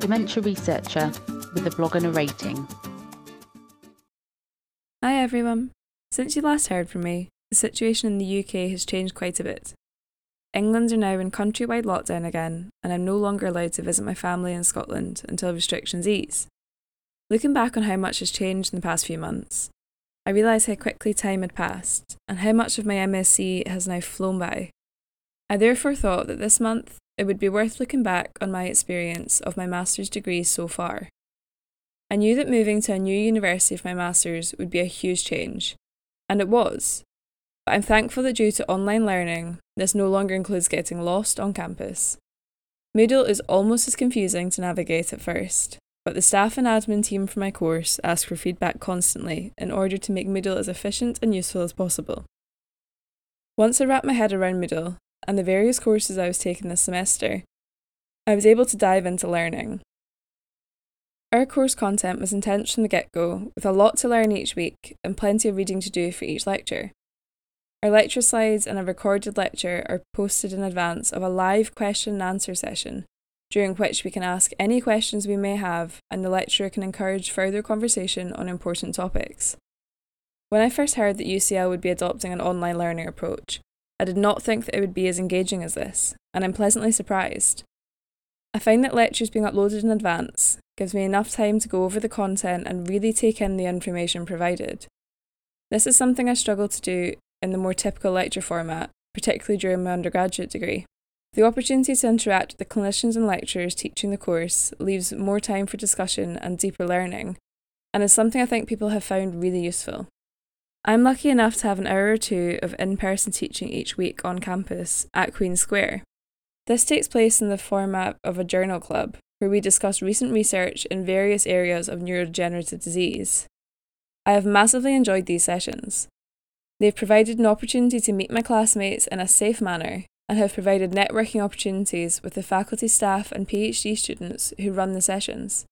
dementia researcher with a blog and a rating. Hi everyone. Since you last heard from me, the situation in the UK has changed quite a bit. England are now in countrywide lockdown again, and I'm no longer allowed to visit my family in Scotland until restrictions ease. Looking back on how much has changed in the past few months, I realise how quickly time had passed and how much of my MSc has now flown by. I therefore thought that this month it would be worth looking back on my experience of my master's degree so far. I knew that moving to a new university for my master's would be a huge change, and it was. But I'm thankful that due to online learning, this no longer includes getting lost on campus. Moodle is almost as confusing to navigate at first, but the staff and admin team for my course ask for feedback constantly in order to make Moodle as efficient and useful as possible. Once I wrapped my head around Moodle and the various courses I was taking this semester, I was able to dive into learning. Our course content was intense from the get go, with a lot to learn each week and plenty of reading to do for each lecture. Our lecture slides and a recorded lecture are posted in advance of a live question and answer session during which we can ask any questions we may have and the lecturer can encourage further conversation on important topics. When I first heard that UCL would be adopting an online learning approach, I did not think that it would be as engaging as this, and I'm pleasantly surprised. I find that lectures being uploaded in advance gives me enough time to go over the content and really take in the information provided. This is something I struggle to do in the more typical lecture format, particularly during my undergraduate degree. The opportunity to interact with the clinicians and lecturers teaching the course leaves more time for discussion and deeper learning, and is something I think people have found really useful. I'm lucky enough to have an hour or two of in person teaching each week on campus at Queen Square. This takes place in the format of a journal club, where we discuss recent research in various areas of neurodegenerative disease. I have massively enjoyed these sessions. They've provided an opportunity to meet my classmates in a safe manner and have provided networking opportunities with the faculty, staff, and PhD students who run the sessions.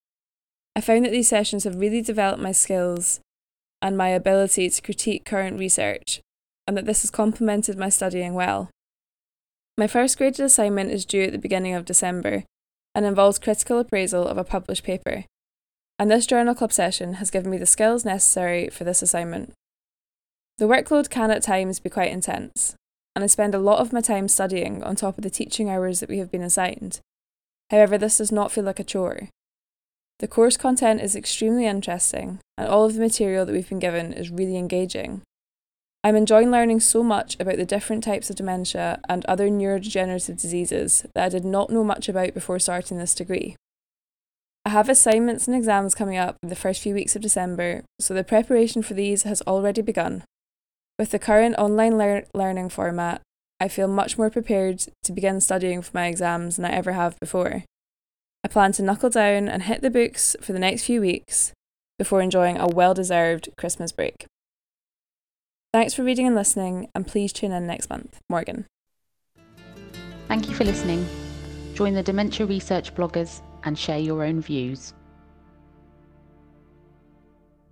I found that these sessions have really developed my skills and my ability to critique current research, and that this has complemented my studying well. My first graded assignment is due at the beginning of December and involves critical appraisal of a published paper, and this journal club session has given me the skills necessary for this assignment. The workload can at times be quite intense, and I spend a lot of my time studying on top of the teaching hours that we have been assigned. However, this does not feel like a chore. The course content is extremely interesting, and all of the material that we've been given is really engaging. I'm enjoying learning so much about the different types of dementia and other neurodegenerative diseases that I did not know much about before starting this degree. I have assignments and exams coming up in the first few weeks of December, so the preparation for these has already begun. With the current online lear- learning format, I feel much more prepared to begin studying for my exams than I ever have before. I plan to knuckle down and hit the books for the next few weeks before enjoying a well deserved Christmas break. Thanks for reading and listening, and please tune in next month. Morgan. Thank you for listening. Join the dementia research bloggers and share your own views.